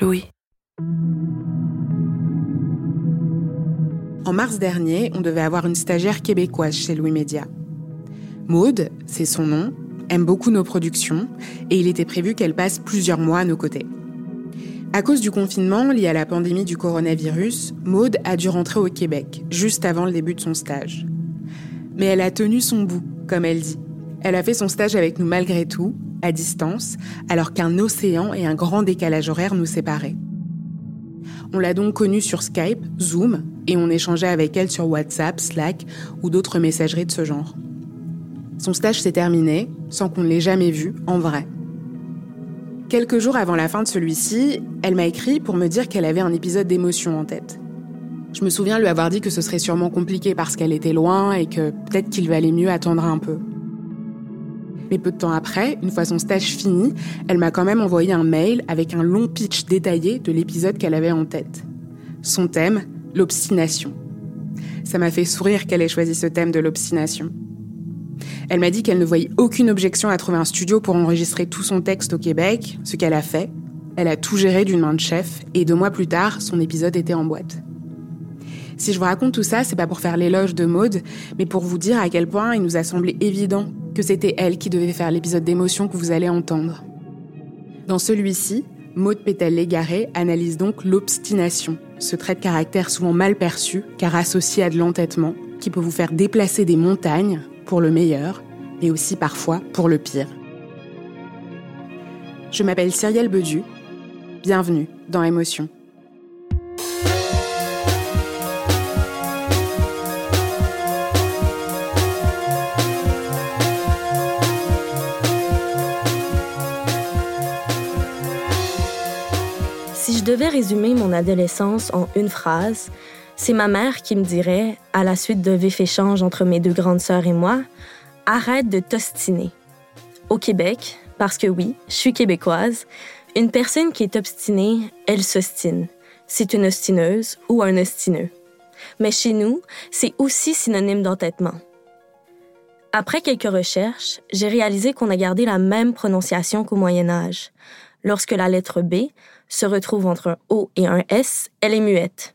Louis. En mars dernier, on devait avoir une stagiaire québécoise chez Louis Média. Maude, c'est son nom, aime beaucoup nos productions et il était prévu qu'elle passe plusieurs mois à nos côtés. À cause du confinement lié à la pandémie du coronavirus, Maude a dû rentrer au Québec, juste avant le début de son stage. Mais elle a tenu son bout, comme elle dit. Elle a fait son stage avec nous malgré tout, à distance, alors qu'un océan et un grand décalage horaire nous séparaient. On l'a donc connue sur Skype, Zoom, et on échangeait avec elle sur WhatsApp, Slack ou d'autres messageries de ce genre. Son stage s'est terminé, sans qu'on ne l'ait jamais vue en vrai. Quelques jours avant la fin de celui-ci, elle m'a écrit pour me dire qu'elle avait un épisode d'émotion en tête. Je me souviens lui avoir dit que ce serait sûrement compliqué parce qu'elle était loin et que peut-être qu'il valait mieux attendre un peu. Mais peu de temps après, une fois son stage fini, elle m'a quand même envoyé un mail avec un long pitch détaillé de l'épisode qu'elle avait en tête. Son thème, l'obstination. Ça m'a fait sourire qu'elle ait choisi ce thème de l'obstination. Elle m'a dit qu'elle ne voyait aucune objection à trouver un studio pour enregistrer tout son texte au Québec, ce qu'elle a fait. Elle a tout géré d'une main de chef, et deux mois plus tard, son épisode était en boîte. Si je vous raconte tout ça, c'est pas pour faire l'éloge de Maude, mais pour vous dire à quel point il nous a semblé évident que c'était elle qui devait faire l'épisode d'émotion que vous allez entendre. Dans celui-ci, Maude Pétel-Légaré analyse donc l'obstination, ce trait de caractère souvent mal perçu, car associé à de l'entêtement, qui peut vous faire déplacer des montagnes, pour le meilleur, mais aussi parfois pour le pire. Je m'appelle Cyrielle Bedu. Bienvenue dans Émotion. Devais résumer mon adolescence en une phrase, c'est ma mère qui me dirait, à la suite de vifs échanges entre mes deux grandes sœurs et moi, arrête de t'ostiner. Au Québec, parce que oui, je suis québécoise, une personne qui est obstinée, elle s'ostine. C'est une ostineuse ou un ostineux. Mais chez nous, c'est aussi synonyme d'entêtement. Après quelques recherches, j'ai réalisé qu'on a gardé la même prononciation qu'au Moyen Âge. Lorsque la lettre B se retrouve entre un O et un S, elle est muette.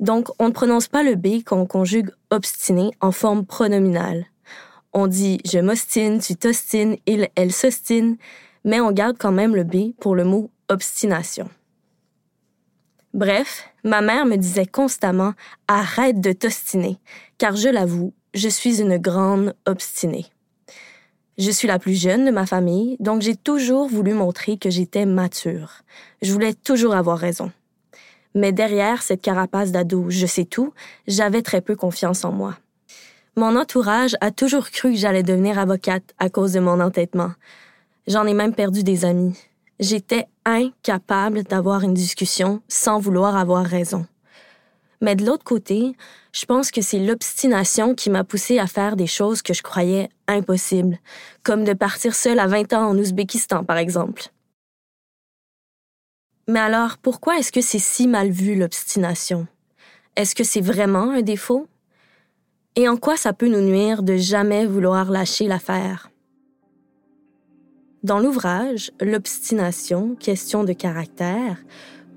Donc, on ne prononce pas le B quand on conjugue obstiné en forme pronominale. On dit je m'ostine, tu t'ostines, il, elle s'ostine, mais on garde quand même le B pour le mot obstination. Bref, ma mère me disait constamment arrête de t'ostiner, car je l'avoue, je suis une grande obstinée. Je suis la plus jeune de ma famille, donc j'ai toujours voulu montrer que j'étais mature. Je voulais toujours avoir raison. Mais derrière cette carapace d'ado, je sais tout, j'avais très peu confiance en moi. Mon entourage a toujours cru que j'allais devenir avocate à cause de mon entêtement. J'en ai même perdu des amis. J'étais incapable d'avoir une discussion sans vouloir avoir raison. Mais de l'autre côté, je pense que c'est l'obstination qui m'a poussée à faire des choses que je croyais impossibles, comme de partir seule à 20 ans en Ouzbékistan, par exemple. Mais alors, pourquoi est-ce que c'est si mal vu l'obstination? Est-ce que c'est vraiment un défaut? Et en quoi ça peut nous nuire de jamais vouloir lâcher l'affaire? Dans l'ouvrage L'obstination, question de caractère,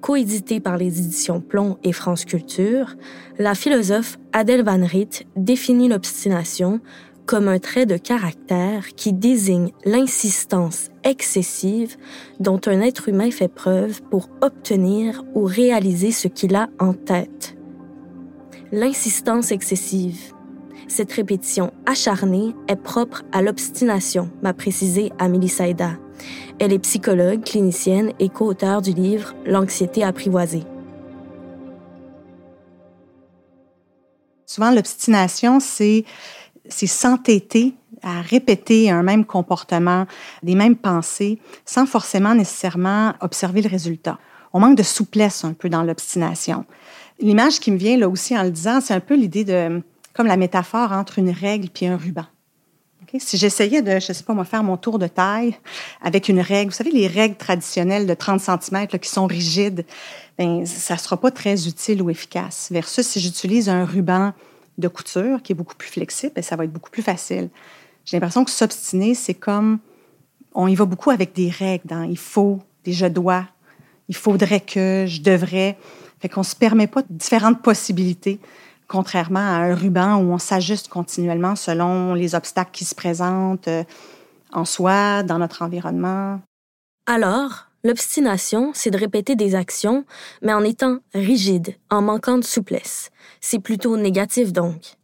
coédité par les éditions Plomb et France Culture, la philosophe Adèle Van Riet définit l'obstination comme un trait de caractère qui désigne l'insistance excessive dont un être humain fait preuve pour obtenir ou réaliser ce qu'il a en tête. L'insistance excessive. Cette répétition acharnée est propre à l'obstination, m'a précisé Amélie Saïda. Elle est psychologue, clinicienne et co-auteure du livre L'anxiété apprivoisée. Souvent, l'obstination, c'est s'entêter à répéter un même comportement, des mêmes pensées, sans forcément nécessairement observer le résultat. On manque de souplesse un peu dans l'obstination. L'image qui me vient là aussi en le disant, c'est un peu l'idée de, comme la métaphore entre une règle puis un ruban. Si j'essayais de, je sais pas moi, faire mon tour de taille avec une règle, vous savez, les règles traditionnelles de 30 cm qui sont rigides, ben, ça ne sera pas très utile ou efficace. Versus si j'utilise un ruban de couture qui est beaucoup plus flexible, ben, ça va être beaucoup plus facile. J'ai l'impression que s'obstiner, c'est comme on y va beaucoup avec des règles. Il faut, des je dois, il faudrait que, je devrais. Fait qu'on se permet pas différentes possibilités, contrairement à un ruban où on s'ajuste continuellement selon les obstacles qui se présentent euh, en soi, dans notre environnement. Alors, l'obstination, c'est de répéter des actions, mais en étant rigide, en manquant de souplesse. C'est plutôt négatif donc.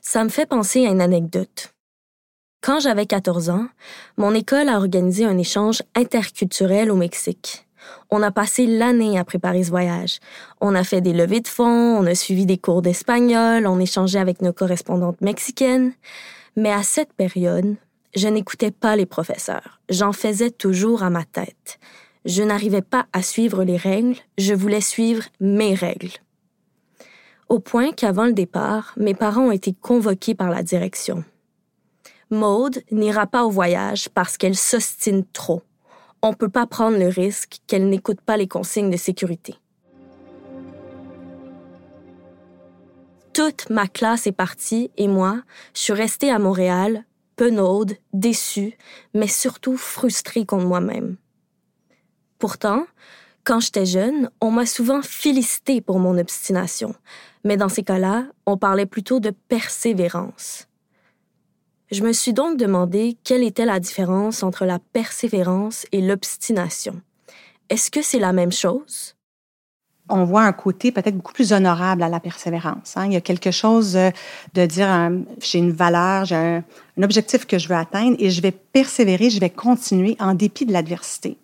Ça me fait penser à une anecdote. Quand j'avais 14 ans, mon école a organisé un échange interculturel au Mexique. On a passé l'année à préparer ce voyage. On a fait des levées de fonds, on a suivi des cours d'espagnol, on échangeait avec nos correspondantes mexicaines. Mais à cette période, je n'écoutais pas les professeurs. J'en faisais toujours à ma tête. Je n'arrivais pas à suivre les règles, je voulais suivre mes règles. Au point qu'avant le départ, mes parents ont été convoqués par la direction. Maude n'ira pas au voyage parce qu'elle s'ostine trop. On ne peut pas prendre le risque qu'elle n'écoute pas les consignes de sécurité. Toute ma classe est partie et moi, je suis restée à Montréal, penaude, déçue, mais surtout frustrée contre moi-même. Pourtant, quand j'étais jeune, on m'a souvent félicité pour mon obstination, mais dans ces cas-là, on parlait plutôt de persévérance. Je me suis donc demandé quelle était la différence entre la persévérance et l'obstination. Est-ce que c'est la même chose? on voit un côté peut-être beaucoup plus honorable à la persévérance. Hein. Il y a quelque chose euh, de dire, euh, j'ai une valeur, j'ai un, objectif que je veux atteindre et je vais persévérer, je vais continuer en dépit de l'adversité.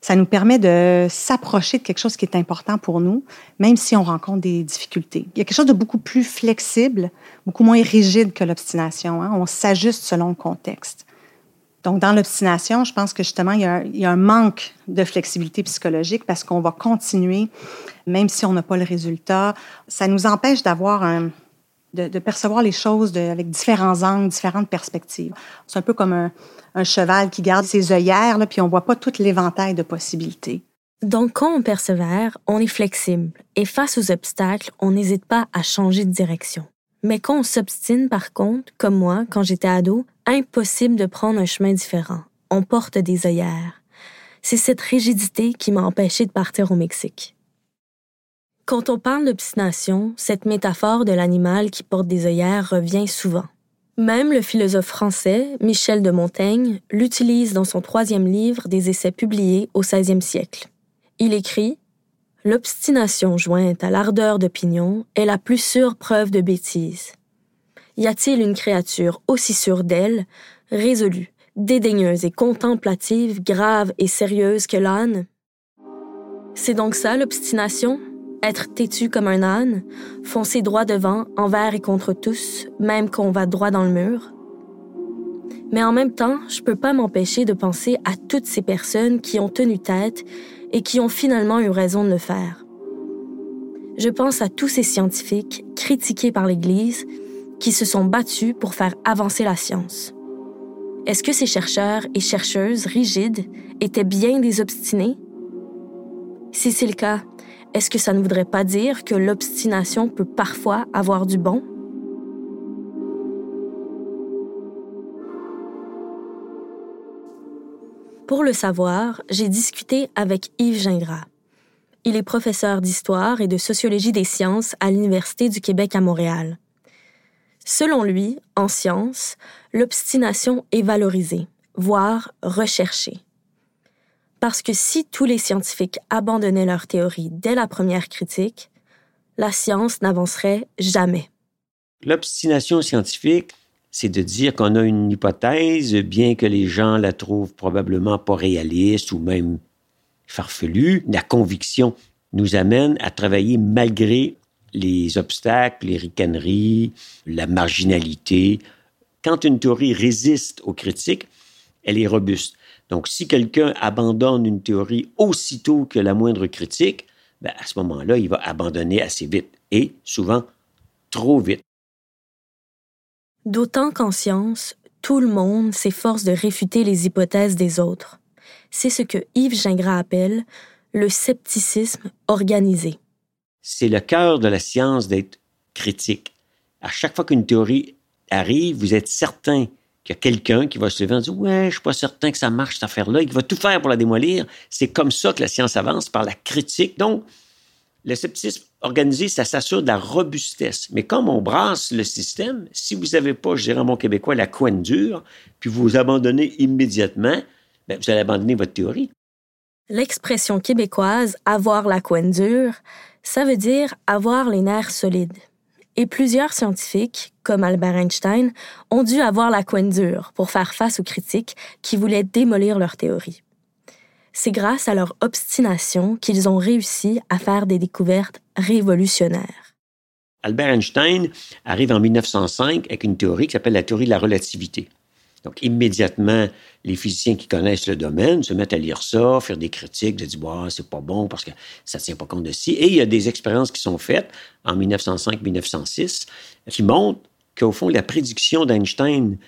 Ça nous permet de s'approcher de quelque chose qui est important pour nous, même si on rencontre des difficultés. Il y a quelque chose de beaucoup plus flexible, beaucoup moins rigide que l'obstination. Hein. On s'ajuste selon le contexte. Donc, dans l'obstination, je pense que justement, il y, a, il y, a, un manque de flexibilité psychologique parce qu'on va continuer, même si on n'a pas le résultat. Ça nous empêche d'avoir un, de, percevoir les choses avec différents angles, différentes perspectives. C'est un peu comme un, cheval qui garde ses œillères, puis on voit pas tout l'éventail de possibilités. Donc, quand on persévère, on est flexible et face aux obstacles, on n'hésite pas à changer de direction. Mais quand on s'obstine, par contre, comme moi, quand j'étais ado, impossible de prendre un chemin différent. On porte des œillères. C'est cette rigidité qui m'a empêché de partir au Mexique. Quand on parle d'obstination, cette métaphore de l'animal qui porte des œillères revient souvent. Même le philosophe français Michel de Montaigne l'utilise dans son troisième livre des essais publiés au XVIe siècle. Il écrit L'obstination jointe à l'ardeur d'opinion est la plus sûre preuve de bêtise. Y a-t-il une créature aussi sûre d'elle, résolue, dédaigneuse et contemplative, grave et sérieuse que l'âne? C'est donc ça l'obstination? Être têtu comme un âne, foncer droit devant, envers et contre tous, même qu'on va droit dans le mur. Mais en même temps, je peux pas m'empêcher de penser à toutes ces personnes qui ont tenu tête et qui ont finalement eu raison de le faire. Je pense à tous ces scientifiques critiqués par l'Église qui se sont battus pour faire avancer la science. Est-ce que ces chercheurs et chercheuses rigides étaient bien des obstinés? Si c'est le cas, est-ce que ça ne voudrait pas dire que l'obstination peut parfois avoir du bon? Pour le savoir, j'ai discuté avec Yves Gingras. Il est professeur d'histoire et de sociologie des sciences à l'Université du Québec à Montréal. Selon lui, en science, l'obstination est valorisée, voire recherchée. Parce que si tous les scientifiques abandonnaient leur théorie dès la première critique, la science n'avancerait jamais. L'obstination scientifique, c'est de dire qu'on a une hypothèse, bien que les gens la trouvent probablement pas réaliste ou même farfelue. La conviction nous amène à travailler malgré les obstacles, les ricaneries, la marginalité. Quand une théorie résiste aux critiques, elle est robuste. Donc, si quelqu'un abandonne une théorie aussitôt que la moindre critique, ben, à ce moment-là, il va abandonner assez vite et souvent trop vite. D'autant qu'en science, tout le monde s'efforce de réfuter les hypothèses des autres. C'est ce que Yves Gingras appelle le scepticisme organisé. C'est le cœur de la science d'être critique. À chaque fois qu'une théorie arrive, vous êtes certain qu'il y a quelqu'un qui va se lever et dire Ouais, je suis pas certain que ça marche cette affaire-là, et qui va tout faire pour la démolir. C'est comme ça que la science avance, par la critique. Donc, le scepticisme organisé, ça s'assure de la robustesse. Mais comme on brasse le système, si vous n'avez pas, je dirais en québécois, la couenne dure, puis vous abandonnez immédiatement, bien, vous allez abandonner votre théorie. L'expression québécoise avoir la couenne dure, ça veut dire avoir les nerfs solides. Et plusieurs scientifiques, comme Albert Einstein, ont dû avoir la couenne dure pour faire face aux critiques qui voulaient démolir leur théorie c'est grâce à leur obstination qu'ils ont réussi à faire des découvertes révolutionnaires. Albert Einstein arrive en 1905 avec une théorie qui s'appelle la théorie de la relativité. Donc, immédiatement, les physiciens qui connaissent le domaine se mettent à lire ça, faire des critiques, de dire, c'est pas bon parce que ça ne tient pas compte de ci. Et il y a des expériences qui sont faites en 1905-1906 qui montrent qu'au fond, la prédiction d'Einstein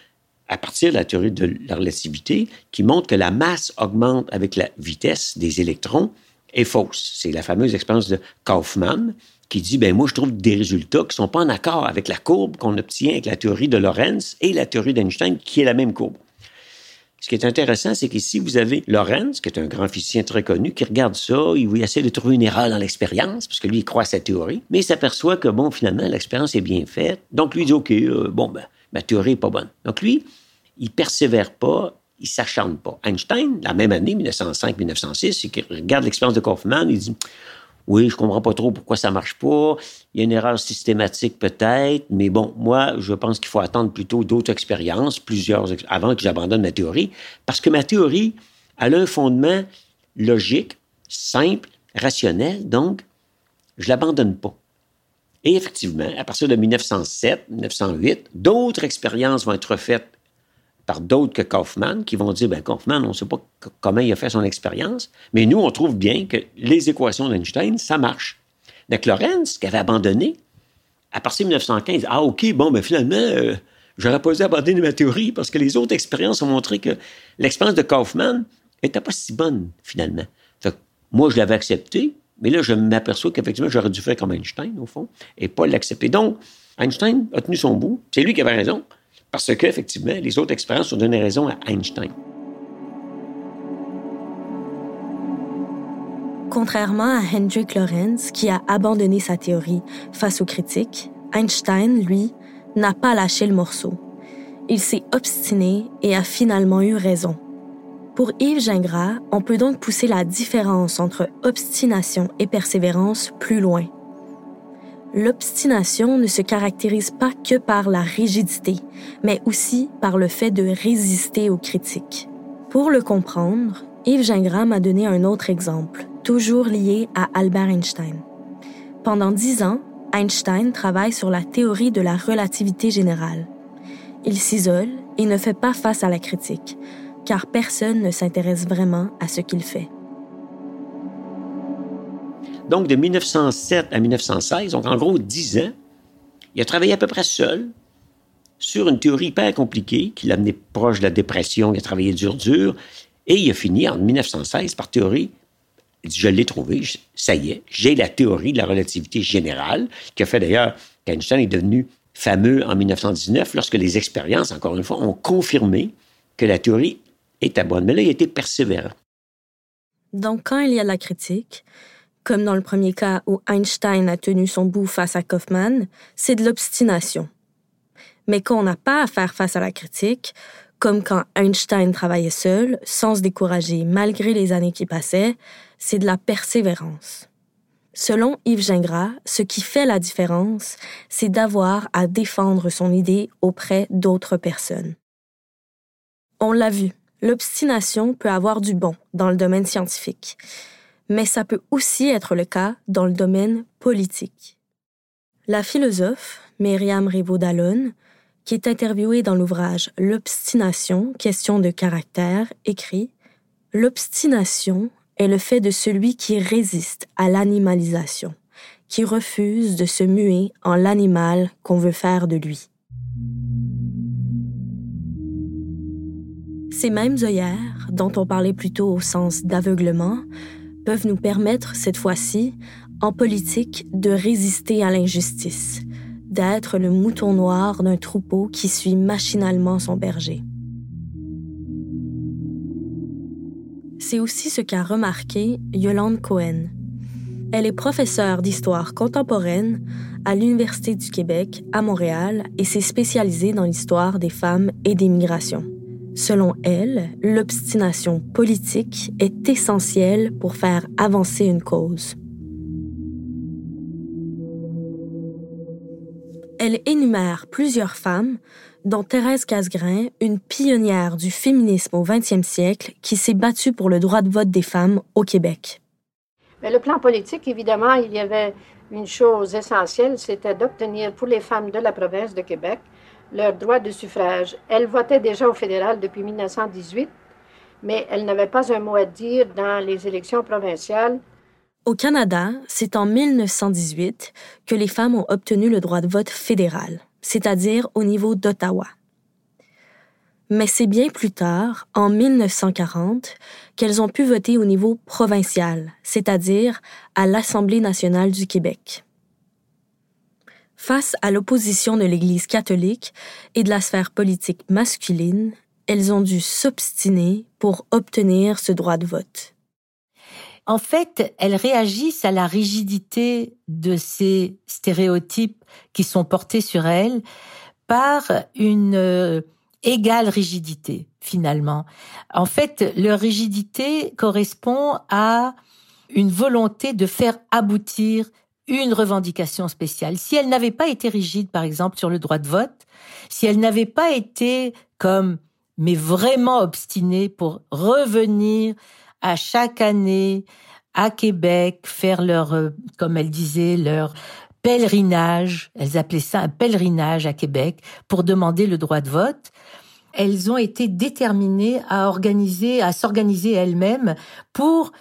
à partir de la théorie de la relativité qui montre que la masse augmente avec la vitesse des électrons est fausse. C'est la fameuse expérience de Kaufmann qui dit, ben moi, je trouve des résultats qui sont pas en accord avec la courbe qu'on obtient avec la théorie de Lorentz et la théorie d'Einstein, qui est la même courbe. Ce qui est intéressant, c'est qu'ici, vous avez Lorentz, qui est un grand physicien très connu, qui regarde ça, il essaie de trouver une erreur dans l'expérience, parce que lui, il croit à sa théorie, mais il s'aperçoit que, bon, finalement, l'expérience est bien faite. Donc, lui, il dit, OK, euh, bon, ben, ma théorie n'est pas bonne. Donc, lui, il persévère pas, il s'acharne pas. Einstein, la même année, 1905-1906, il regarde l'expérience de Kaufmann, il dit oui, je comprends pas trop pourquoi ça marche pas. Il y a une erreur systématique peut-être, mais bon, moi, je pense qu'il faut attendre plutôt d'autres expériences, plusieurs, avant que j'abandonne ma théorie, parce que ma théorie, elle a un fondement logique, simple, rationnel, donc je l'abandonne pas. Et effectivement, à partir de 1907, 1908, d'autres expériences vont être faites par d'autres que Kaufman qui vont dire, ben Kaufman, on ne sait pas comment il a fait son expérience, mais nous, on trouve bien que les équations d'Einstein, ça marche. Donc, Lorenz, qui avait abandonné, à partir de 1915, ah, OK, bon, ben finalement, euh, j'aurais pas dû abandonner ma théorie parce que les autres expériences ont montré que l'expérience de Kaufman n'était pas si bonne, finalement. moi, je l'avais accepté, mais là, je m'aperçois qu'effectivement, j'aurais dû faire comme Einstein, au fond, et pas l'accepter. Donc, Einstein a tenu son bout. C'est lui qui avait raison. Parce qu'effectivement, les autres expériences ont donné raison à Einstein. Contrairement à Hendrik Lorentz, qui a abandonné sa théorie face aux critiques, Einstein, lui, n'a pas lâché le morceau. Il s'est obstiné et a finalement eu raison. Pour Yves Gingras, on peut donc pousser la différence entre obstination et persévérance plus loin l'obstination ne se caractérise pas que par la rigidité, mais aussi par le fait de résister aux critiques. Pour le comprendre, Yves Gingras m'a donné un autre exemple, toujours lié à Albert Einstein. Pendant dix ans, Einstein travaille sur la théorie de la relativité générale. Il s'isole et ne fait pas face à la critique, car personne ne s'intéresse vraiment à ce qu'il fait. Donc, de 1907 à 1916, donc en gros 10 ans, il a travaillé à peu près seul sur une théorie hyper compliquée qui l'a amené proche de la dépression, il a travaillé dur, dur, et il a fini en 1916 par théorie. Je l'ai trouvé, ça y est, j'ai la théorie de la relativité générale, qui a fait d'ailleurs qu'Einstein est devenu fameux en 1919 lorsque les expériences, encore une fois, ont confirmé que la théorie était bonne. Mais là, il a été persévérant. Donc, quand il y a la critique, comme dans le premier cas où Einstein a tenu son bout face à Kaufmann, c'est de l'obstination. Mais quand on n'a pas à faire face à la critique, Comme quand Einstein travaillait seul, sans se décourager malgré les années qui passaient, c'est de la persévérance. Selon Yves Gingras, ce qui fait la différence, c'est d'avoir à défendre son idée auprès d'autres personnes. On l'a vu, l'obstination peut avoir du bon dans le domaine scientifique, mais ça peut aussi être le cas dans le domaine politique. La philosophe Myriam Rivaud-Dallon, qui est interviewée dans l'ouvrage L'obstination, question de caractère, écrit L'obstination est le fait de celui qui résiste à l'animalisation, qui refuse de se muer en l'animal qu'on veut faire de lui. Ces mêmes œillères, dont on parlait plutôt au sens d'aveuglement, peuvent nous permettre, cette fois-ci, en politique, de résister à l'injustice, d'être le mouton noir d'un troupeau qui suit machinalement son berger. C'est aussi ce qu'a remarqué Yolande Cohen. Elle est professeure d'histoire contemporaine à l'Université du Québec à Montréal et s'est spécialisée dans l'histoire des femmes et des migrations. Selon elle, l'obstination politique est essentielle pour faire avancer une cause. Elle énumère plusieurs femmes, dont Thérèse Casgrain, une pionnière du féminisme au 20e siècle qui s'est battue pour le droit de vote des femmes au Québec. Mais le plan politique, évidemment, il y avait une chose essentielle, c'était d'obtenir pour les femmes de la province de Québec leur droit de suffrage. Elles votaient déjà au fédéral depuis 1918, mais elles n'avaient pas un mot à dire dans les élections provinciales. Au Canada, c'est en 1918 que les femmes ont obtenu le droit de vote fédéral, c'est-à-dire au niveau d'Ottawa. Mais c'est bien plus tard, en 1940, qu'elles ont pu voter au niveau provincial, c'est-à-dire à l'Assemblée nationale du Québec. Face à l'opposition de l'Église catholique et de la sphère politique masculine, elles ont dû s'obstiner pour obtenir ce droit de vote. En fait, elles réagissent à la rigidité de ces stéréotypes qui sont portés sur elles par une euh, égale rigidité, finalement. En fait, leur rigidité correspond à une volonté de faire aboutir une revendication spéciale. Si elle n'avait pas été rigide, par exemple, sur le droit de vote, si elle n'avait pas été comme, mais vraiment obstinée pour revenir à chaque année à Québec, faire leur, euh, comme elle disait, leur pèlerinage, elles appelaient ça un pèlerinage à Québec, pour demander le droit de vote, elles ont été déterminées à organiser, à s'organiser elles-mêmes pour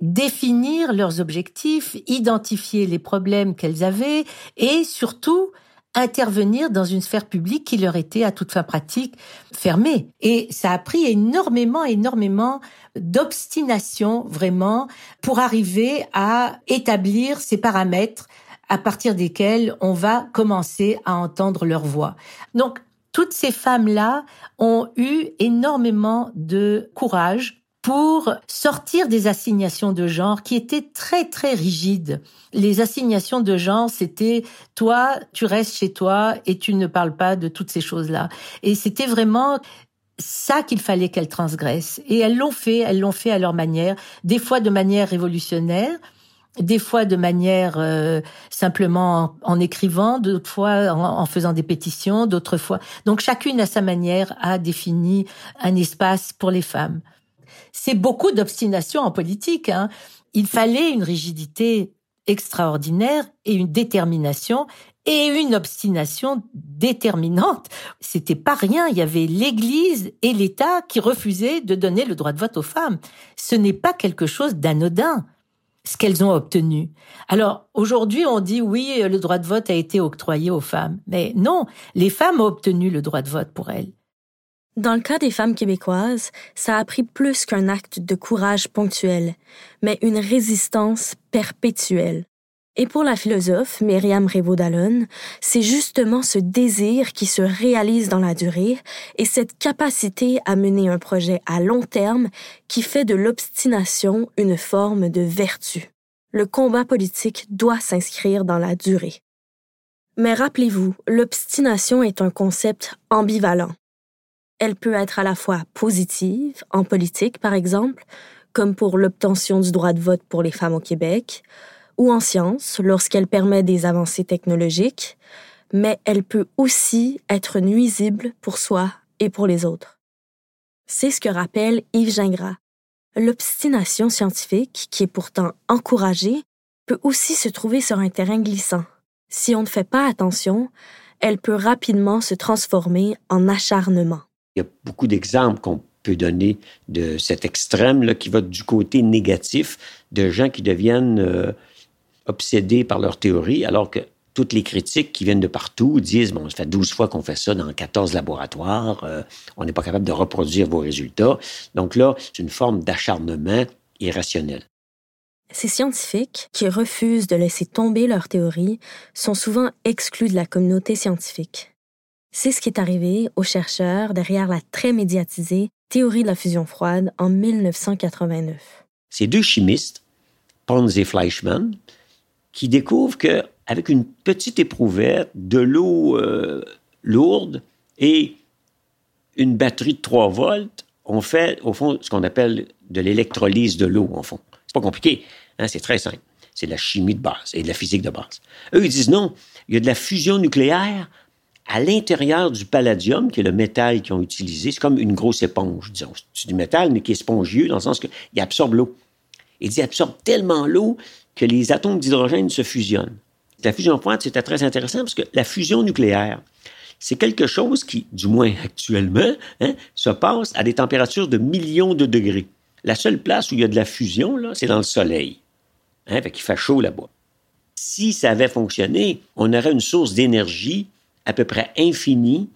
définir leurs objectifs, identifier les problèmes qu'elles avaient et surtout intervenir dans une sphère publique qui leur était à toute fin pratique fermée. Et ça a pris énormément, énormément d'obstination vraiment pour arriver à établir ces paramètres à partir desquels on va commencer à entendre leur voix. Donc, toutes ces femmes-là ont eu énormément de courage pour sortir des assignations de genre qui étaient très très rigides. Les assignations de genre, c'était toi, tu restes chez toi et tu ne parles pas de toutes ces choses-là. Et c'était vraiment ça qu'il fallait qu'elles transgressent. Et elles l'ont fait, elles l'ont fait à leur manière, des fois de manière révolutionnaire, des fois de manière euh, simplement en, écrivant, d'autres fois en, en, faisant des pétitions, d'autres fois. Donc chacune à sa manière a défini un espace pour les femmes c'est beaucoup d'obstination en politique. Hein. Il fallait une rigidité extraordinaire et une détermination et une obstination déterminante. C'était pas rien. Il y avait l'Église et l'État qui refusaient de donner le droit de vote aux femmes. Ce n'est pas quelque chose d'anodin ce qu'elles ont obtenu. Alors aujourd'hui, on dit oui, le droit de vote a été octroyé aux femmes, mais non, les femmes ont obtenu le droit de vote pour elles. Dans le cas des femmes québécoises, ça a pris plus qu'un acte de courage ponctuel, mais une résistance perpétuelle. Et pour la philosophe Myriam Révaud-Dallon, c'est justement ce désir qui se réalise dans la durée et cette capacité à mener un projet à long terme qui fait de l'obstination une forme de vertu. Le combat politique doit s'inscrire dans la durée. Mais rappelez-vous, l'obstination est un concept ambivalent. Elle peut être à la fois positive, en politique par exemple, comme pour l'obtention du droit de vote pour les femmes au Québec, ou en sciences, lorsqu'elle permet des avancées technologiques, mais elle peut aussi être nuisible pour soi et pour les autres. C'est ce que rappelle Yves Gingras. L'obstination scientifique, qui est pourtant encouragée, peut aussi se trouver sur un terrain glissant. Si on ne fait pas attention, elle peut rapidement se transformer en acharnement. Il y a beaucoup d'exemples qu'on peut donner de cet extrême là, qui va du côté négatif de gens qui deviennent euh, obsédés par leur théorie, alors que toutes les critiques qui viennent de partout disent, bon, ça fait 12 fois qu'on fait ça dans 14 laboratoires, euh, on n'est pas capable de reproduire vos résultats. Donc là, c'est une forme d'acharnement irrationnel. Ces scientifiques qui refusent de laisser tomber leur théorie sont souvent exclus de la communauté scientifique. C'est ce qui est arrivé aux chercheurs derrière la très médiatisée théorie de la fusion froide en 1989. Ces deux chimistes, Pons et Fleischmann, qui découvrent que avec une petite éprouvette, de l'eau euh, lourde et une batterie de 3 volts, on fait, au fond, ce qu'on appelle de l'électrolyse de l'eau, en fond. C'est pas compliqué, hein, c'est très simple. C'est de la chimie de base et de la physique de base. Eux, ils disent non, il y a de la fusion nucléaire à l'intérieur du palladium, qui est le métal qu'ils ont utilisé. C'est comme une grosse éponge. C'est du métal, mais qui est spongieux, dans le sens qu'il absorbe l'eau. Il absorbe tellement l'eau que les atomes d'hydrogène se fusionnent. La fusion froide, c'était très intéressant parce que la fusion nucléaire, c'est quelque chose qui, du moins actuellement, hein, se passe à des températures de millions de degrés. La seule place où il y a de la fusion, c'est dans le soleil. Hein, qu'il fait chaud là-bas. Si ça avait fonctionné, on aurait une source d'énergie à peu près infinie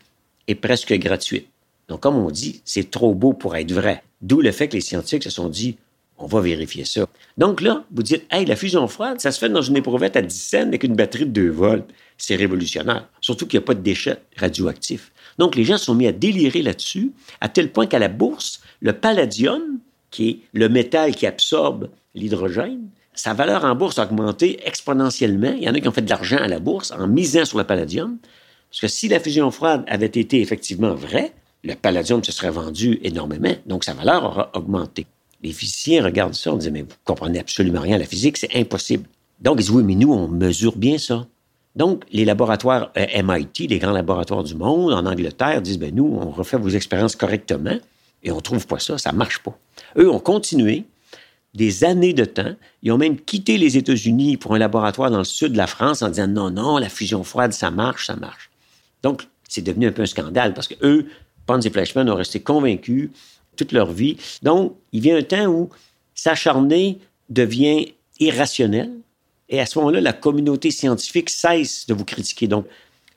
et presque gratuite. Donc, comme on dit, c'est trop beau pour être vrai. D'où le fait que les scientifiques se sont dit, on va vérifier ça. Donc là, vous dites, hey, la fusion froide, ça se fait dans une éprouvette à 10 cents avec une batterie de 2 volts. C'est révolutionnaire. Surtout qu'il n'y a pas de déchets radioactifs. Donc les gens sont mis à délirer là-dessus, à tel point qu'à la bourse, le palladium, qui est le métal qui absorbe l'hydrogène, sa valeur en bourse a augmenté exponentiellement. Il y en a qui ont fait de l'argent à la bourse en misant sur le palladium. Parce que si la fusion froide avait été effectivement vraie, le palladium se serait vendu énormément, donc sa valeur aura augmenté. Les physiciens regardent ça, on dit, mais vous comprenez absolument rien à la physique, c'est impossible. Donc, ils disent, oui, mais nous, on mesure bien ça. Donc, les laboratoires euh, MIT, les grands laboratoires du monde, en Angleterre, disent, ben nous, on refait vos expériences correctement et on trouve pas ça, ça marche pas. Eux ont continué des années de temps. Ils ont même quitté les États-Unis pour un laboratoire dans le sud de la France en disant, non, non, la fusion froide, ça marche, ça marche. Donc, c'est devenu un peu un scandale parce que eux, Pons et Fleischmann ont resté convaincus toute leur vie. Donc, il vient un temps où s'acharner devient irrationnel. Et à ce moment-là, la communauté scientifique cesse de vous critiquer. Donc,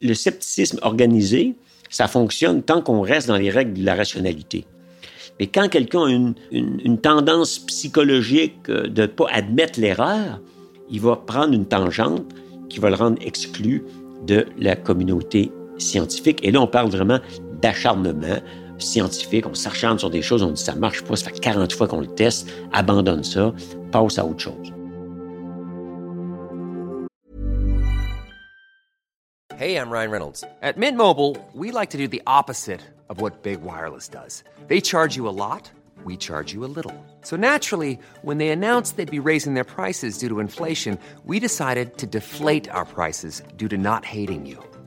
le scepticisme organisé, ça fonctionne tant qu'on reste dans les règles de la rationalité. Mais quand quelqu'un a une, une, tendance psychologique de ne pas admettre l'erreur, il va prendre une tangente qui va le rendre exclu de la communauté scientifique. Et là, on parle vraiment d'acharnement, scientifique, on s'acharne sur des choses, on dit ça marche pas, ça fait 40 fois qu'on le teste, abandonne ça, passe à autre chose. Hey, I'm Ryan Reynolds. At Mint Mobile, we like to do the opposite of what Big Wireless does. They charge you a lot, we charge you a little. So naturally, when they announced they'd be raising their prices due to inflation, we decided to deflate our prices due to not hating you.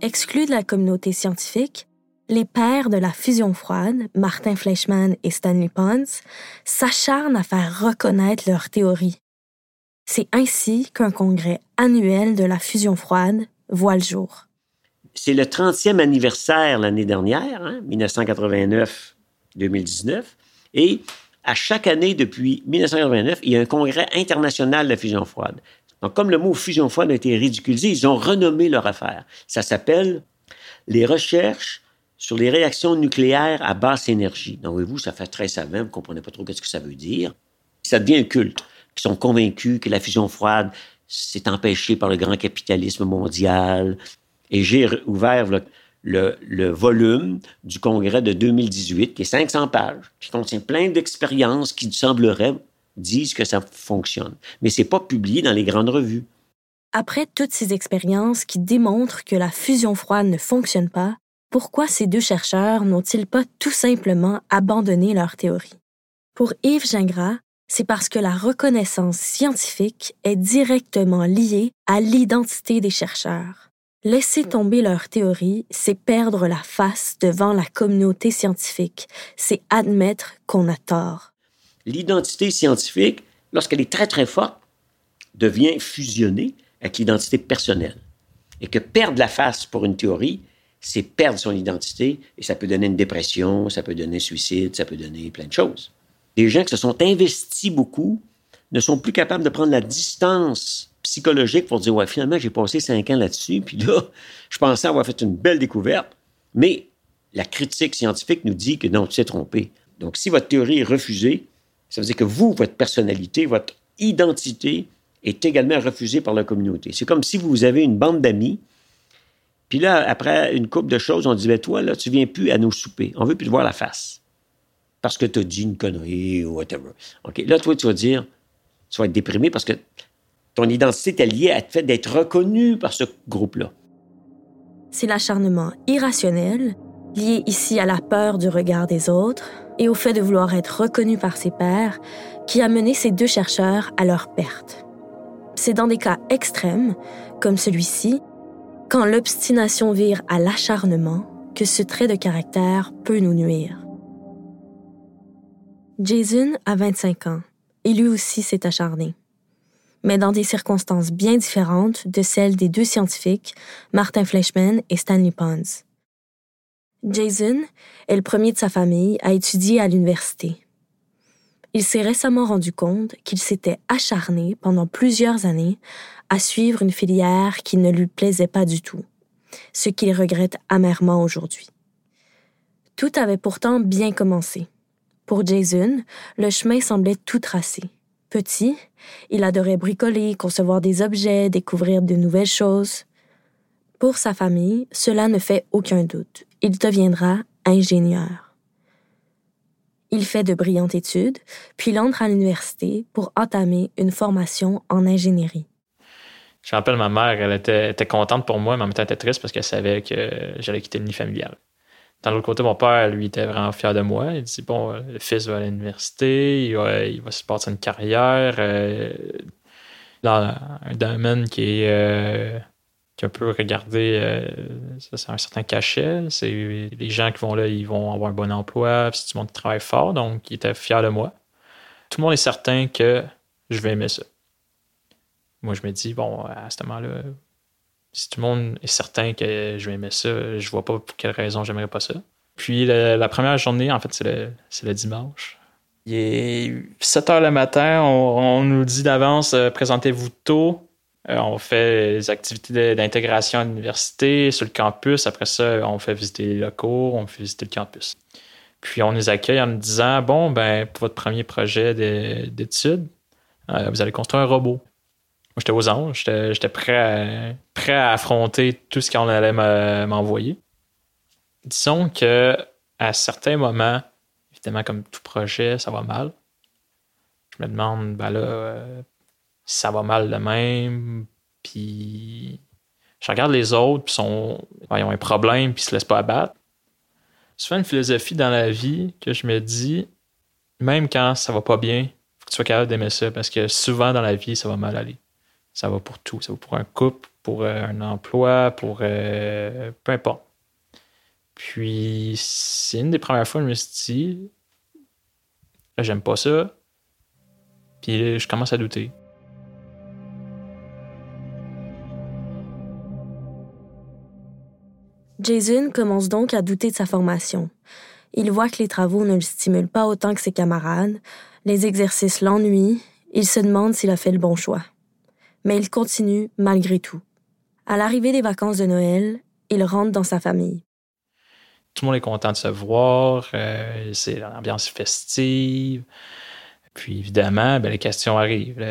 Exclus de la communauté scientifique, les pères de la fusion froide, Martin Fleischmann et Stanley Pons, s'acharnent à faire reconnaître leur théorie. C'est ainsi qu'un congrès annuel de la fusion froide voit le jour. C'est le 30e anniversaire l'année dernière, 1989-2019, hein, et à chaque année depuis 1989, il y a un congrès international de la fusion froide. Donc, comme le mot fusion froide a été ridiculisé, ils ont renommé leur affaire. Ça s'appelle les recherches sur les réactions nucléaires à basse énergie. Donc, voyez-vous, ça fait très savant, vous ne comprenez pas trop ce que ça veut dire. Ça devient un culte, qui sont convaincus que la fusion froide s'est empêchée par le grand capitalisme mondial. Et j'ai ouvert le, le, volume du congrès de 2018, qui est 500 pages, qui contient plein d'expériences qui sembleraient disent que ça fonctionne. Mais c'est pas publié dans les grandes revues. Après toutes ces expériences qui démontrent que la fusion froide ne fonctionne pas, pourquoi ces deux chercheurs n'ont-ils pas tout simplement abandonné leur théorie? Pour Yves Gingras, c'est parce que la reconnaissance scientifique est directement liée à l'identité des chercheurs. Laisser tomber leur théorie, c'est perdre la face devant la communauté scientifique, c'est admettre qu'on a tort. L'identité scientifique, lorsqu'elle est très très forte, devient fusionnée avec l'identité personnelle. Et que perdre la face pour une théorie, c'est perdre son identité et ça peut donner une dépression, ça peut donner un suicide, ça peut donner plein de choses. Des gens qui se sont investis beaucoup ne sont plus capables de prendre la distance psychologique pour dire, ouais, finalement, j'ai passé cinq ans là-dessus, puis là, je pensais avoir fait une belle découverte, mais la critique scientifique nous dit que non, tu t'es trompé. Donc, si votre théorie est refusée, ça veut dire que vous, votre personnalité, votre identité est également refusée par la communauté. C'est comme si vous avez une bande d'amis puis là, après une couple de choses, on dit, ben toi, là, tu viens plus à nos soupers. On veut plus te voir la face. Parce que tu as dit une connerie ou whatever. OK. Là, toi, tu vas dire, tu vas être déprimé parce que ton identité est liée à le fait d'être reconnu par ce groupe-là. C'est l'acharnement irrationnel, lié ici à la peur du regard des autres et au fait de vouloir être reconnu par ses pairs, qui a mené ces deux chercheurs à leur perte. C'est dans des cas extrêmes, comme celui-ci, quand l'obstination vire à l'acharnement que ce trait de caractère peut nous nuire. Jason a 25 ans et lui aussi s'est acharné, mais dans des circonstances bien différentes de celles des deux scientifiques, Martin Fleischmann et Stanley Pons. Jason est le premier de sa famille à étudier à l'université. Il s'est récemment rendu compte qu'il s'était acharné pendant plusieurs années à suivre une filière qui ne lui plaisait pas du tout, ce qu'il regrette amèrement aujourd'hui. Tout avait pourtant bien commencé. Pour Jason, le chemin semblait tout tracé. Petit, il adorait bricoler, concevoir des objets, découvrir de nouvelles choses. Pour sa famille, cela ne fait aucun doute. Il deviendra ingénieur. Il fait de brillantes études, puis il entre à l'université pour entamer une formation en ingénierie. Je rappelle, ma mère, elle était, contente pour moi, mais en même temps, elle était triste parce qu'elle savait que j'allais quitter le nid familial. Dans l'autre côté, mon père, lui, était vraiment fier de moi. Il dit Bon, le fils va à l'université, il va, se passer une carrière euh, dans un domaine qui est, euh, qui un peu regardé, euh, ça, c'est un certain cachet. C'est les gens qui vont là, ils vont avoir un bon emploi, c'est du monde qui travaille fort, donc il était fier de moi. Tout le monde est certain que je vais aimer ça moi, je me dis, bon, à ce moment-là, si tout le monde est certain que je vais aimer ça, je vois pas pour quelle raison j'aimerais pas ça. Puis la première journée, en fait, c'est le, le, dimanche. Il est 7 heures le matin, on, nous dit d'avance, euh, présentez-vous tôt. Euh, on fait les activités d'intégration à l'université, sur le campus. Après ça, on fait visiter les locaux, on fait visiter le campus. Puis on nous accueille en nous disant, bon, ben, pour votre premier projet d'études, euh, vous allez construire un robot j'étais aux anges. J'étais prêt à, affronter tout ce qu'on allait m'envoyer. Disons que à certains moments, évidemment, comme tout projet, ça va mal. Je me demande, ben là, euh, ça va mal de même, puis je regarde les autres, puis sont, ils ont un problème, puis ils se laissent pas abattre. Souvent, une philosophie dans la vie que je me dis, même quand ça va pas bien, faut que tu sois capable d'aimer ça, parce que souvent dans la vie, ça va mal aller. Ça va pour tout. Ça va pour un couple, pour euh, un emploi, pour euh, peu importe. Puis, c'est une des premières fois que je me suis dit, j'aime pas ça. Puis je commence à douter. Jason commence donc à douter de sa formation. Il voit que les travaux ne le stimulent pas autant que ses camarades, les exercices l'ennuient, il se demande s'il a fait le bon choix mais il continue malgré tout. À l'arrivée des vacances de Noël, il rentre dans sa famille. tout le monde est content de se voir. Euh, c'est l'ambiance festive. Puis évidemment, ben, les questions arrivent.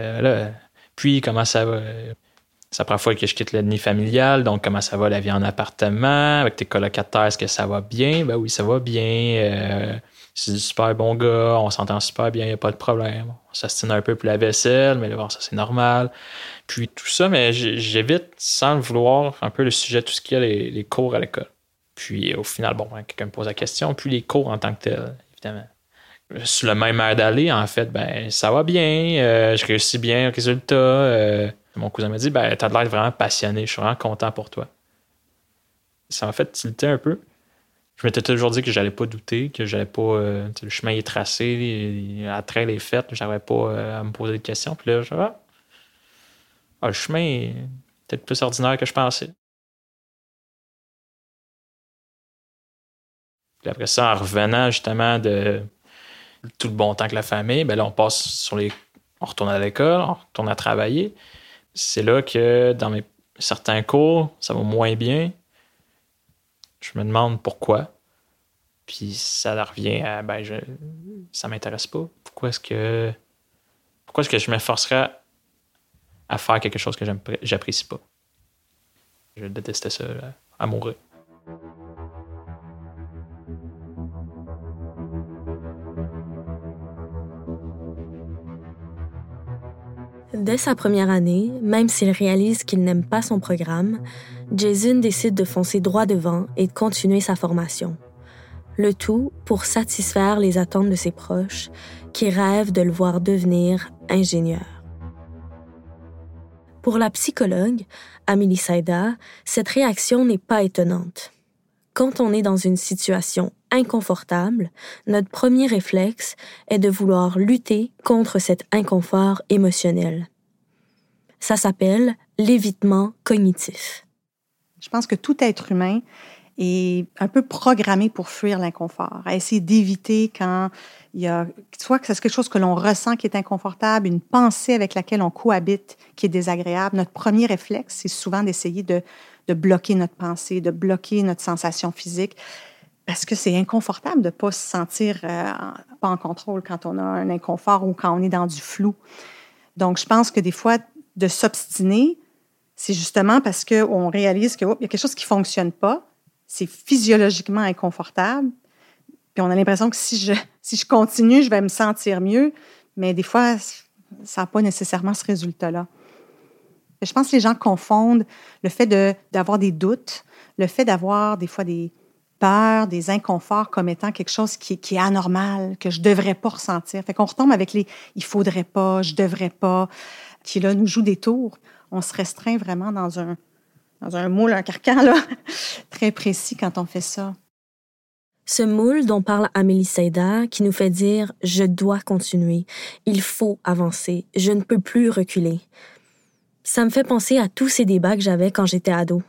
puis comment ça va? C'est la première fois que je quitte l'ennemi familial, donc comment ça va la vie en appartement, avec tes colocataires, est-ce que ça va bien? Ben oui, ça va bien. Euh, c'est du super bon gars, on s'entend super bien, il n'y a pas de problème. On s'astine un peu pour la vaisselle, mais bon, ça c'est normal. Puis tout ça, mais j'évite sans le vouloir un peu le sujet, tout ce qu'il y a, les, cours à l'école. Puis au final, bon, ben, quelqu'un me pose la question, puis les cours en tant que tel, évidemment. Sur le même air d'aller, en fait, ben ça va bien, euh, je réussis bien au résultat. Euh, mon cousin m'a dit, ben t'as l'air vraiment passionné, je suis vraiment content pour toi. Ça m'a fait tilter un peu je m'étais toujours dit que j'allais pas douter, que j'allais pas. Euh, le chemin est tracé, la trail est faite, j'avais pas euh, à me poser de questions. Puis là, je ah, ah, le chemin est peut-être plus ordinaire que je pensais. Puis après ça, en revenant justement de tout le bon temps que la famille, ben là, on passe sur les. On retourne à l'école, on retourne à travailler. C'est là que dans certains cours, ça va moins bien. Je me demande pourquoi. Puis ça revient à ben je ça m'intéresse pas. Pourquoi est-ce que pourquoi est-ce que je m'efforcerais à faire quelque chose que j'apprécie pas? Je détestais ça amoureux. Dès sa première année, même s'il réalise qu'il n'aime pas son programme, Jason décide de foncer droit devant et de continuer sa formation. Le tout pour satisfaire les attentes de ses proches qui rêvent de le voir devenir ingénieur. Pour la psychologue, Amélie Saïda, cette réaction n'est pas étonnante. Quand on est dans une situation inconfortable, notre premier réflexe est de vouloir lutter contre cet inconfort émotionnel. Ça s'appelle l'évitement cognitif. Je pense que tout être humain est un peu programmé pour fuir l'inconfort, à essayer d'éviter quand il y a, soit que c'est quelque chose que l'on ressent qui est inconfortable, une pensée avec laquelle on cohabite qui est désagréable. Notre premier réflexe, c'est souvent d'essayer de, de bloquer notre pensée, de bloquer notre sensation physique parce que c'est inconfortable de ne pas se sentir euh, pas en contrôle quand on a un inconfort ou quand on est dans du flou. Donc, je pense que des fois, de s'obstiner, c'est justement parce qu'on réalise qu'il y a quelque chose qui ne fonctionne pas, c'est physiologiquement inconfortable, puis on a l'impression que si je, si je continue, je vais me sentir mieux, mais des fois, ça n'a pas nécessairement ce résultat-là. Je pense que les gens confondent le fait d'avoir des doutes, le fait d'avoir des fois des peurs, des inconforts comme étant quelque chose qui, est anormal, que je ne devrais pas ressentir. Fait qu'on retombe avec les il faudrait pas, je devrais pas, qui là nous joue des tours on se restreint vraiment dans un, dans un moule, un carcan là, très précis quand on fait ça. Ce moule dont parle Amélie Seida, qui nous fait dire Je dois continuer, il faut avancer, je ne peux plus reculer. Ça me fait penser à tous ces débats que j'avais quand j'étais ado.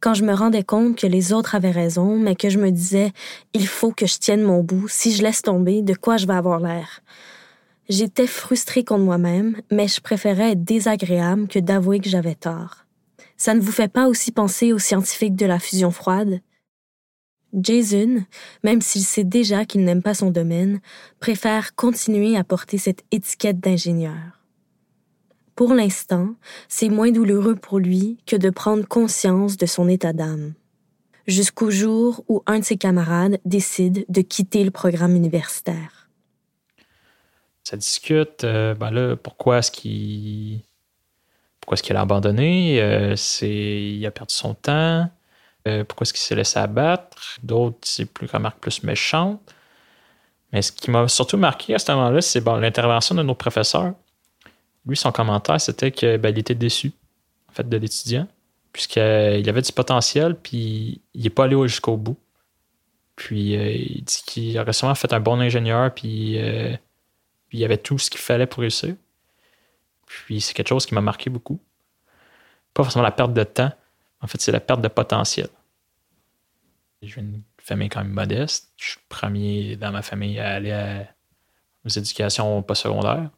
Quand je me rendais compte que les autres avaient raison, mais que je me disais Il faut que je tienne mon bout, si je laisse tomber, de quoi je vais avoir l'air? J'étais frustrée contre moi-même, mais je préférais être désagréable que d'avouer que j'avais tort. Ça ne vous fait pas aussi penser aux scientifiques de la fusion froide? Jason, même s'il sait déjà qu'il n'aime pas son domaine, préfère continuer à porter cette étiquette d'ingénieur. Pour l'instant, c'est moins douloureux pour lui que de prendre conscience de son état d'âme. Jusqu'au jour où un de ses camarades décide de quitter le programme universitaire ça discute. Euh, ben là, pourquoi est-ce qu'il pourquoi est-ce qu'il a abandonné? Euh, C'est il a perdu son temps. Euh, pourquoi est-ce qu'il s'est laissé abattre? D'autres, c'est plus remarque plus méchante. Mais ce qui m'a surtout marqué à ce moment-là, c'est l'intervention de nos professeurs. Lui, son commentaire, c'était qu'il ben, était déçu en fait, de l'étudiant, puisqu'il avait du potentiel, puis il n'est pas allé jusqu'au bout. Puis il dit qu'il aurait sûrement fait un bon ingénieur, puis il y avait tout ce qu'il fallait pour réussir. Puis c'est quelque chose qui m'a marqué beaucoup. Pas forcément la perte de temps, en fait, c'est la perte de potentiel. J'ai une famille quand même modeste. Je suis premier dans ma famille à aller aux éducations postsecondaires.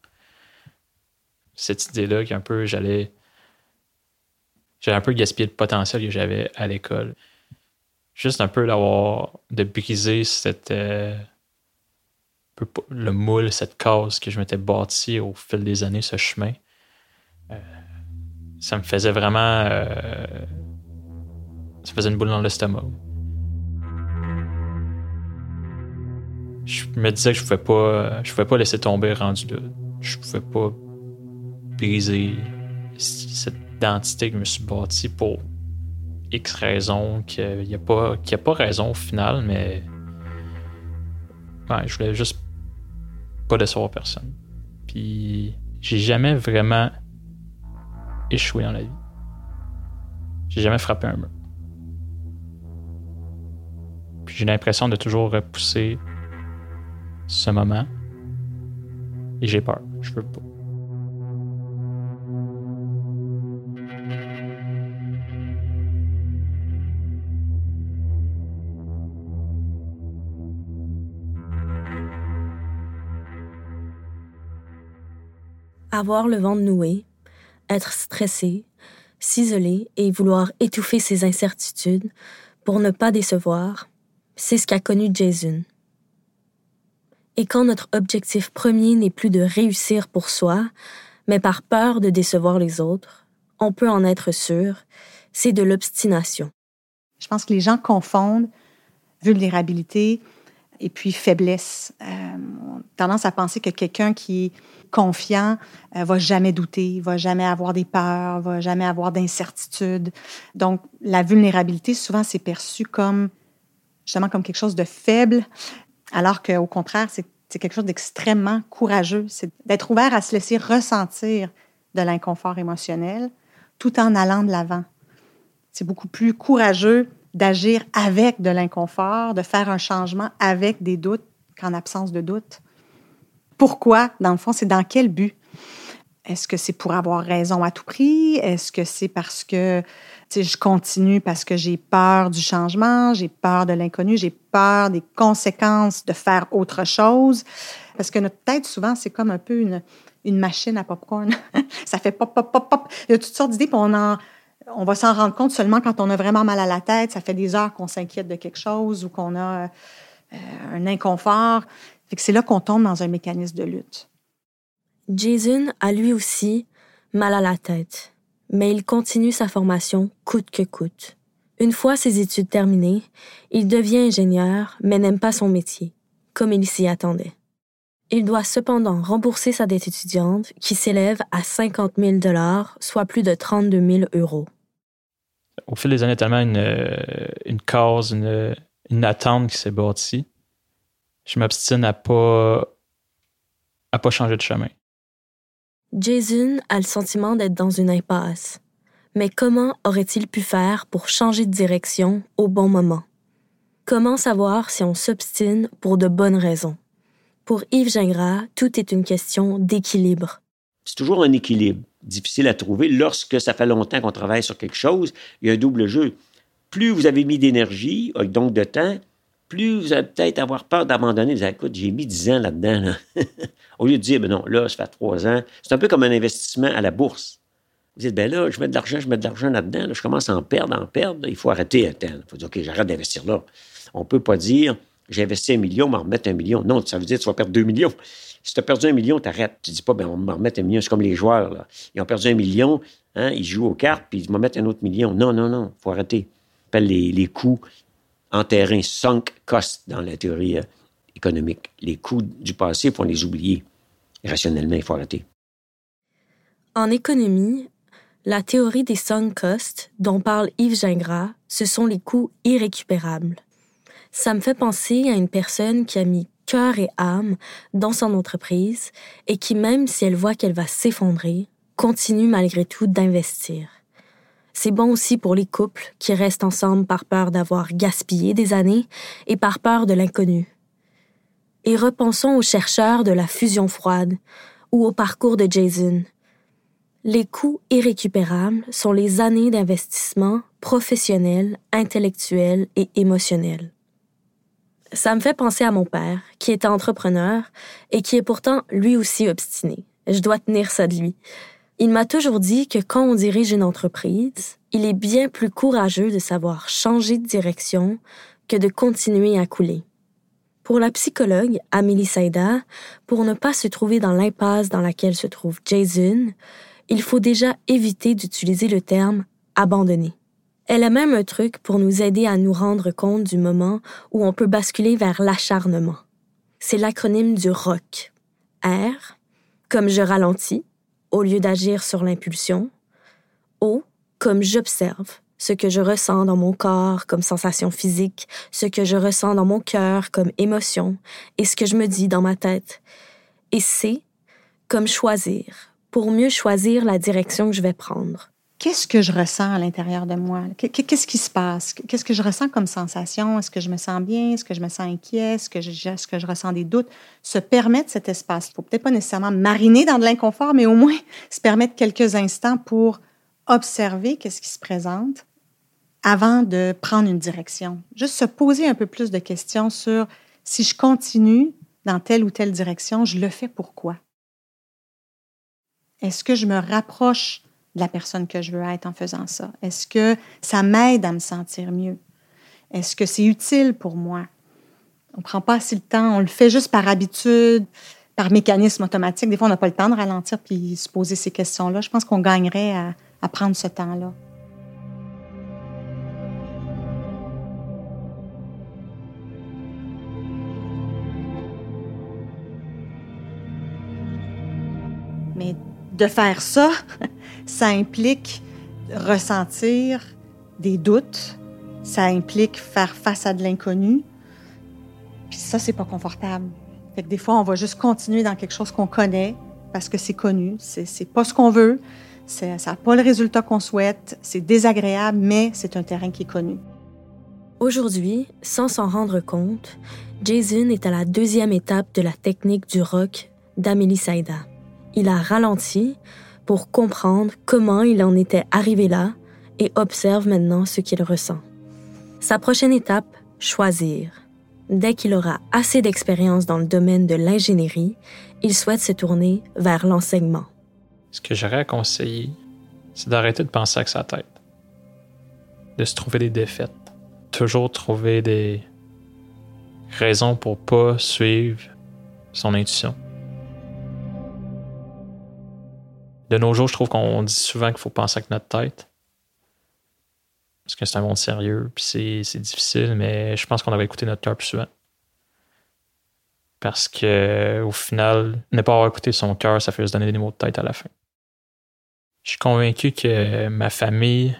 Cette idée-là qu'un peu j'allais. J'avais un peu gaspillé le potentiel que j'avais à l'école. juste un peu d'avoir, de briser cette, euh, le moule, cette case que je m'étais bâti au fil des années, ce chemin. Euh, ça me faisait vraiment. Euh, ça faisait une boule dans l'estomac. Je me disais que je pouvais pas, je pouvais pas laisser tomber rendu là. Je pouvais pas briser cette identité que je me suis bâtie pour X raisons, qu'il n'y a, pas, a pas raison au final, mais ouais, je voulais juste pas décevoir personne. Puis j'ai jamais vraiment échoué dans la vie. J'ai jamais frappé un mur. Puis j'ai l'impression de toujours repousser ce moment. Et j'ai peur. Je veux pas. Avoir le vent noué, être stressé, s'isoler et vouloir étouffer ses incertitudes pour ne pas décevoir, c'est ce qu'a connu Jason. Et quand notre objectif premier n'est plus de réussir pour soi, mais par peur de décevoir les autres, on peut en être sûr, c'est de l'obstination. Je pense que les gens confondent vulnérabilité et puis faiblesse. Euh, tendance à penser que quelqu'un qui est confiant euh, va jamais douter, va jamais avoir des peurs, va jamais avoir d'incertitudes. Donc, la vulnérabilité, souvent, c'est perçu comme justement comme quelque chose de faible, alors qu'au contraire, c'est quelque chose d'extrêmement courageux. C'est d'être ouvert à se laisser ressentir de l'inconfort émotionnel tout en allant de l'avant. C'est beaucoup plus courageux d'agir avec de l'inconfort, de faire un changement avec des doutes qu'en absence de doute. Pourquoi, dans le fond, c'est dans quel but? Est-ce que c'est pour avoir raison à tout prix? Est-ce que c'est parce que je continue parce que j'ai peur du changement, j'ai peur de l'inconnu, j'ai peur des conséquences de faire autre chose? Parce que notre tête, souvent, c'est comme un peu une, machine à popcorn. ça fait pop, pop, pop, pop. Il y a toutes sortes d'idées, puis on en, va s'en rendre compte seulement quand on a vraiment mal à la tête. Ça fait des heures qu'on s'inquiète de quelque chose ou qu'on a euh, un inconfort. C'est là qu'on tombe dans un mécanisme de lutte. Jason a lui aussi mal à la tête, mais il continue sa formation coûte que coûte. Une fois ses études terminées, il devient ingénieur, mais n'aime pas son métier, comme il s'y attendait. Il doit cependant rembourser sa dette étudiante qui s'élève à 50 000 dollars, soit plus de 32 000 euros au fil des années, tellement une, euh, une cause, une, une attente qui s'est bâtie. Je m'obstine à pas, à pas changer de chemin. Jason a le sentiment d'être dans une impasse. Mais comment aurait-il pu faire pour changer de direction au bon moment? Comment savoir si on s'obstine pour de bonnes raisons? Pour Yves Gingras, tout est une question d'équilibre. C'est toujours un équilibre difficile à trouver. Lorsque ça fait longtemps qu'on travaille sur quelque chose, il y a un double jeu. Plus vous avez mis d'énergie, donc de temps, plus vous allez peut-être avoir peur d'abandonner. Vous écoute, j'ai mis 10 ans là-dedans. Au lieu de dire, ben non, là, ça fait trois ans. C'est un peu comme un investissement à la bourse. Vous dites, ben là, je mets de l'argent, je mets de l'argent là-dedans. je commence à en perdre, à en perdre. Il faut arrêter. Il faut dire, OK, j'arrête d'investir là. On ne peut pas dire, j'ai investi un million, m'en remettre un million. Non, ça veut dire que tu vas perdre deux millions. Si tu as perdu un million, tu arrêtes. Tu dis pas, ben, on va me remettre un million. C'est comme les joueurs, là. Ils ont perdu un million, hein, ils jouent aux cartes, puis ils vont mettre un autre million. Non, non, non, il faut arrêter. Les, les coûts en terrain, sunk cost dans la théorie euh, économique. Les coûts du passé, il faut les oublier. rationnellement, il faut arrêter. En économie, la théorie des sunk costs dont parle Yves Gingras, ce sont les coûts irrécupérables. Ça me fait penser à une personne qui a mis cœur et âme dans son entreprise et qui, même si elle voit qu'elle va s'effondrer, continue malgré tout d'investir. C'est bon aussi pour les couples qui restent ensemble par peur d'avoir gaspillé des années et par peur de l'inconnu. Et repensons aux chercheurs de la fusion froide ou au parcours de Jason. Les coûts irrécupérables sont les années d'investissement professionnel, intellectuel et émotionnel. Ça me fait penser à mon père, qui était entrepreneur et qui est pourtant lui aussi obstiné. Je dois tenir ça de lui. Il m'a toujours dit que quand on dirige une entreprise, il est bien plus courageux de savoir changer de direction que de continuer à couler. Pour la psychologue Amélie Saïda, pour ne pas se trouver dans l'impasse dans laquelle se trouve Jason, il faut déjà éviter d'utiliser le terme abandonner. Elle a même un truc pour nous aider à nous rendre compte du moment où on peut basculer vers l'acharnement. C'est l'acronyme du ROC. R, comme je ralentis, au lieu d'agir sur l'impulsion. O, comme j'observe, ce que je ressens dans mon corps comme sensation physique, ce que je ressens dans mon cœur comme émotion, et ce que je me dis dans ma tête. Et C, comme choisir, pour mieux choisir la direction que je vais prendre. Qu'est-ce que je ressens à l'intérieur de moi? Qu'est-ce qui se passe? Qu'est-ce que je ressens comme sensation? Est-ce que je me sens bien? Est-ce que je me sens inquiet? Est-ce que je, que je ressens des doutes? Se permettre cet espace. Il faut peut-être pas nécessairement mariner dans de l'inconfort, mais au moins se permettre quelques instants pour observer qu'est-ce qui se présente avant de prendre une direction. Juste se poser un peu plus de questions sur si je continue dans telle ou telle direction, je le fais pourquoi? Est-ce que je me rapproche de la personne que je veux être en faisant ça? Est-ce que ça m'aide à me sentir mieux? Est-ce que c'est utile pour moi? On ne prend pas assez le temps, on le fait juste par habitude, par mécanisme automatique. Des fois, on n'a pas le temps de ralentir puis se poser ces questions-là. Je pense qu'on gagnerait à, à prendre ce temps-là. Mais de faire ça, ça implique ressentir des doutes, ça implique faire face à de l'inconnu. Puis ça, c'est pas confortable. Fait que des fois, on va juste continuer dans quelque chose qu'on connaît parce que c'est connu, c'est pas ce qu'on veut, ça n'a pas le résultat qu'on souhaite, c'est désagréable, mais c'est un terrain qui est connu. Aujourd'hui, sans s'en rendre compte, Jason est à la deuxième étape de la technique du rock d'Amélie Saïda. Il a ralenti pour comprendre comment il en était arrivé là et observe maintenant ce qu'il ressent. Sa prochaine étape, choisir. Dès qu'il aura assez d'expérience dans le domaine de l'ingénierie, il souhaite se tourner vers l'enseignement. Ce que j'aurais à conseiller, c'est d'arrêter de penser avec sa tête, de se trouver des défaites, toujours trouver des raisons pour pas suivre son intuition. De nos jours, je trouve qu'on dit souvent qu'il faut penser avec notre tête. Parce que c'est un monde sérieux, puis c'est difficile, mais je pense qu'on devrait écouter notre cœur plus souvent. Parce que au final, ne pas avoir écouté son cœur, ça fait se donner des mots de tête à la fin. Je suis convaincu que ma famille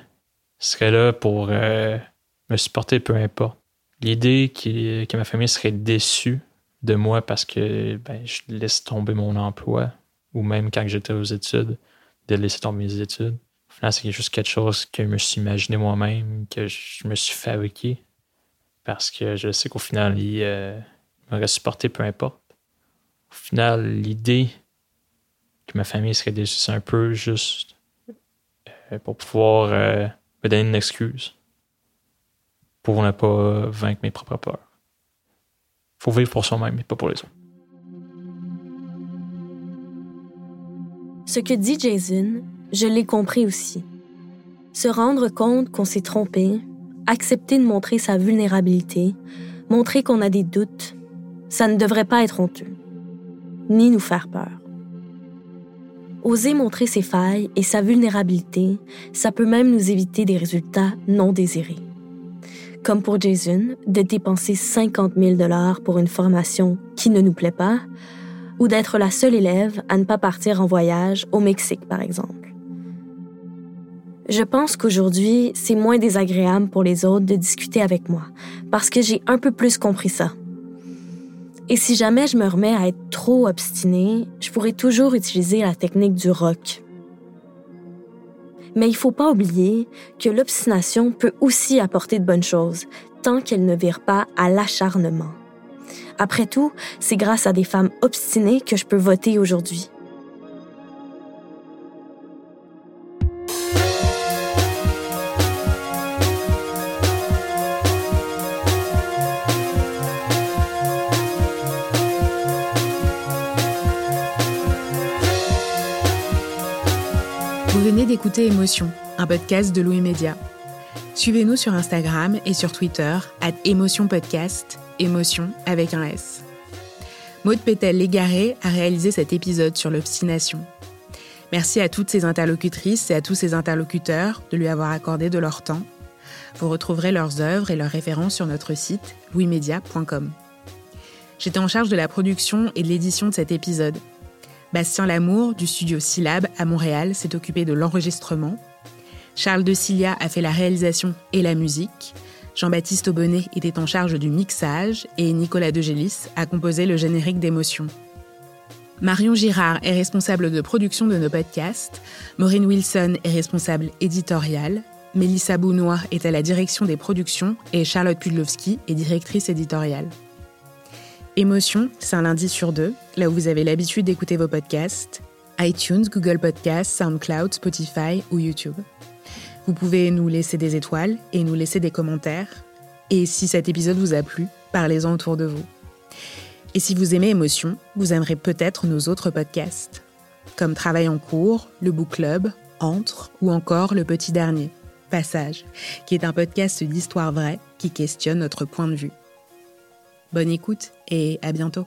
serait là pour euh, me supporter peu importe. L'idée que ma famille serait déçue de moi parce que ben, je laisse tomber mon emploi, ou même quand j'étais aux études, de laisser tomber mes études. Au final, c'est juste quelque chose que je me suis imaginé moi-même, que je me suis fabriqué. Parce que je sais qu'au final, il euh, m'aurait supporté peu importe. Au final, l'idée que ma famille serait déçue, c'est un peu juste euh, pour pouvoir euh, me donner une excuse pour ne pas vaincre mes propres peurs. Il faut vivre pour soi-même, mais pas pour les autres. Ce que dit Jason, je l'ai compris aussi. Se rendre compte qu'on s'est trompé, accepter de montrer sa vulnérabilité, montrer qu'on a des doutes, ça ne devrait pas être honteux, ni nous faire peur. Oser montrer ses failles et sa vulnérabilité, ça peut même nous éviter des résultats non désirés. Comme pour Jason, de dépenser 50 000 dollars pour une formation qui ne nous plaît pas, ou d'être la seule élève à ne pas partir en voyage au Mexique, par exemple. Je pense qu'aujourd'hui, c'est moins désagréable pour les autres de discuter avec moi, parce que j'ai un peu plus compris ça. Et si jamais je me remets à être trop obstinée, je pourrais toujours utiliser la technique du rock. Mais il faut pas oublier que l'obstination peut aussi apporter de bonnes choses, tant qu'elle ne vire pas à l'acharnement. Après tout, c'est grâce à des femmes obstinées que je peux voter aujourd'hui. Vous venez d'écouter Émotion, un podcast de Louis Média. Suivez-nous sur Instagram et sur Twitter, at Émotion Podcast, émotion avec un S. Maude Pétel-Légaré a réalisé cet épisode sur l'obstination. Merci à toutes ces interlocutrices et à tous ces interlocuteurs de lui avoir accordé de leur temps. Vous retrouverez leurs œuvres et leurs références sur notre site louismedia.com. J'étais en charge de la production et de l'édition de cet épisode. Bastien Lamour, du studio Syllab à Montréal, s'est occupé de l'enregistrement. Charles de Cilia a fait la réalisation et la musique. Jean-Baptiste Aubonnet était en charge du mixage et Nicolas Degélis a composé le générique d'émotion. Marion Girard est responsable de production de nos podcasts, Maureen Wilson est responsable éditoriale, Mélissa Bounois est à la direction des productions et Charlotte Pudlowski est directrice éditoriale. Émotion, c'est un lundi sur deux, là où vous avez l'habitude d'écouter vos podcasts, iTunes, Google Podcasts, SoundCloud, Spotify ou YouTube. Vous pouvez nous laisser des étoiles et nous laisser des commentaires. Et si cet épisode vous a plu, parlez-en autour de vous. Et si vous aimez Émotion, vous aimerez peut-être nos autres podcasts, comme Travail en cours, le Book Club, Entre ou encore Le Petit Dernier, Passage, qui est un podcast d'histoire vraie qui questionne notre point de vue. Bonne écoute et à bientôt.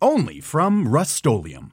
only from Rust-Oleum.